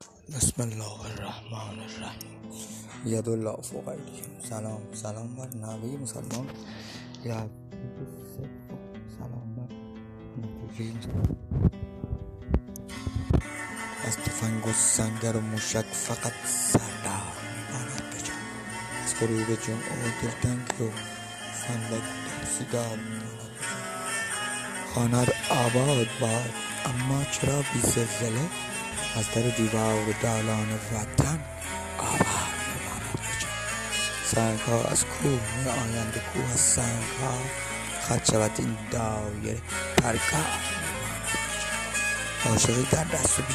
بسم الله الرحمن الرحیم. ید الله فوق سلام. سلام بر نوه مسلمان. یا سلام بر نتیجه از تفنگ و سنگر و موشک فقط سردار میماند بجا از غروب جمعه و دلتنگ و فندک سیگار میماند خانه آباد باد اما چرا بی زلزله؟ از در دیوار دالان وطن آور میماند بجا سنگ ها از کوه می آیند کوه از سنگ ها خط شود این دایره پرگار میماند عاشقی در دست و بی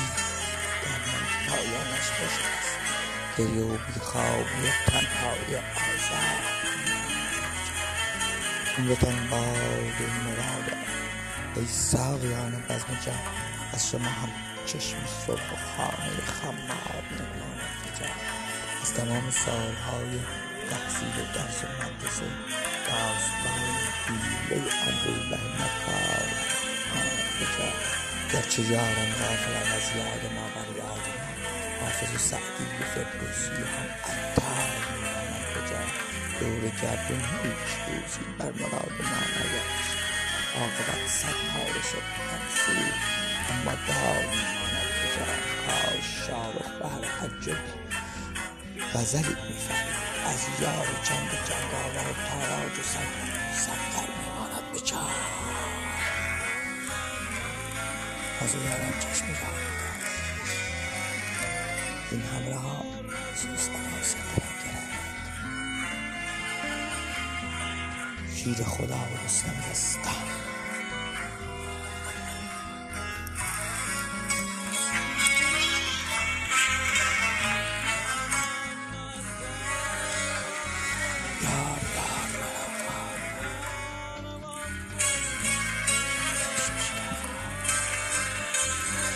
دامن پایانش خوش است گریه و بیخوابی و تنهایی آزار عمرتان باد مراد ای ساقیان بزم جان از شما هم چشم سرخ و خانه خمار نماند بجا از تمام سالهای تحصیل و درس و مدرسه داستان حیله امرالله مکار ماند بجا گرچه یاران غافلند از یاد ما بر یاد ما. حافظ و سعدی و فردوسی هم عطار میماند بجا دور گردون هیچ روزی بر مراد ما نگشت عاقبت صد پاره شد منصور. اما دار میماند بجا کاش شاهرخ بهر حج غزلی می‌فهمید از یار جنگ جنگاور و تاراج و سفر میماند بجا از یاران چشمی را این همراه ها سوستن و سفرم گرفت. شیر خدا و رستم. دستان